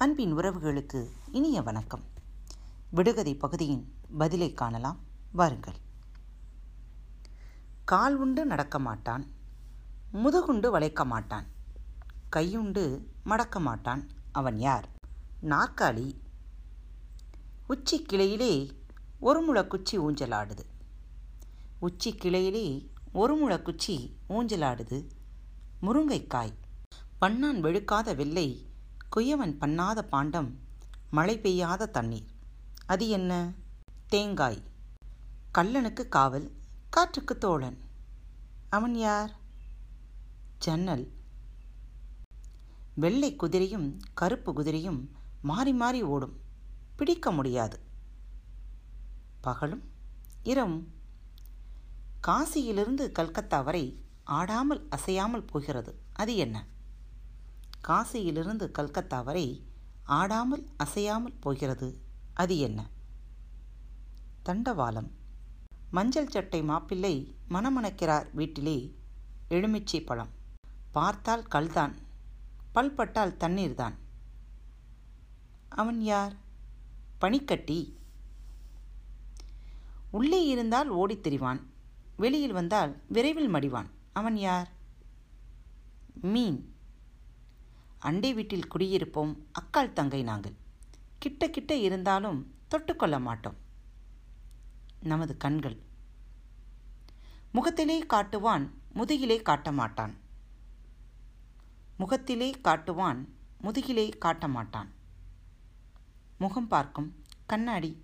அன்பின் உறவுகளுக்கு இனிய வணக்கம். விடுகதை பகுதியின் பதிலை காணலாம். வாருங்கள். கால் உண்டு நடக்க மாட்டான். முதுகுண்டு வளைக்க மாட்டான். கையுண்டு மடக்க மாட்டான். அவன் யார்? நாற்காலி. உச்சி கிளையிலே ஒரு முளக்குச்சி ஊஞ்சலாடுது. உச்சி கிளையிலே ஒரு முளக்குச்சி ஊஞ்சலாடுது. முருங்கைக்காய். பண்ணான் வெளுக்காத வெள்ளை குயவன் பண்ணாத பாண்டம் மழை பெய்யாத தண்ணீர். அது என்ன? தேங்காய். கல்லனுக்கு காவல் காற்றுக்கு தோழன். அவன் யார்? ஜன்னல். வெள்ளை குதிரையும் கருப்பு குதிரையும் மாறி மாறி ஓடும். பிடிக்க முடியாது. பகலும் இரவும். காசியிலிருந்து கல்கத்தா வரை ஆடாமல் அசையாமல் போகிறது. அது என்ன? காசியிலிருந்து கல்கத்தா வரை ஆடாமல் அசையாமல் போகிறது. அது என்ன? தண்டவாளம். மஞ்சள் சட்டை மாப்பிள்ளை மணமணக்கிறார் வீட்டிலே எலுமிச்சை பழம். பார்த்தால் கல்தான் பல்பட்டால் தண்ணீர்தான். அவன் யார்? பனிக்கட்டி. உள்ளே இருந்தால் ஓடித் திரிவான் வெளியில் வந்தால் விரைவில் மடிவான். அவன் யார்? மீன். அண்டை வீட்டில் குடியிருப்போம் அக்கால் தங்கை நாங்கள். கிட்ட கிட்ட இருந்தாலும் தொட்டுக்கொள்ள மாட்டோம். நமது கண்கள். முகத்திலே காட்டுவான் முதுகிலே காட்ட மாட்டான். முகத்திலே காட்டுவான் முதுகிலே காட்ட மாட்டான். முகம் பார்க்கும் கண்ணாடி.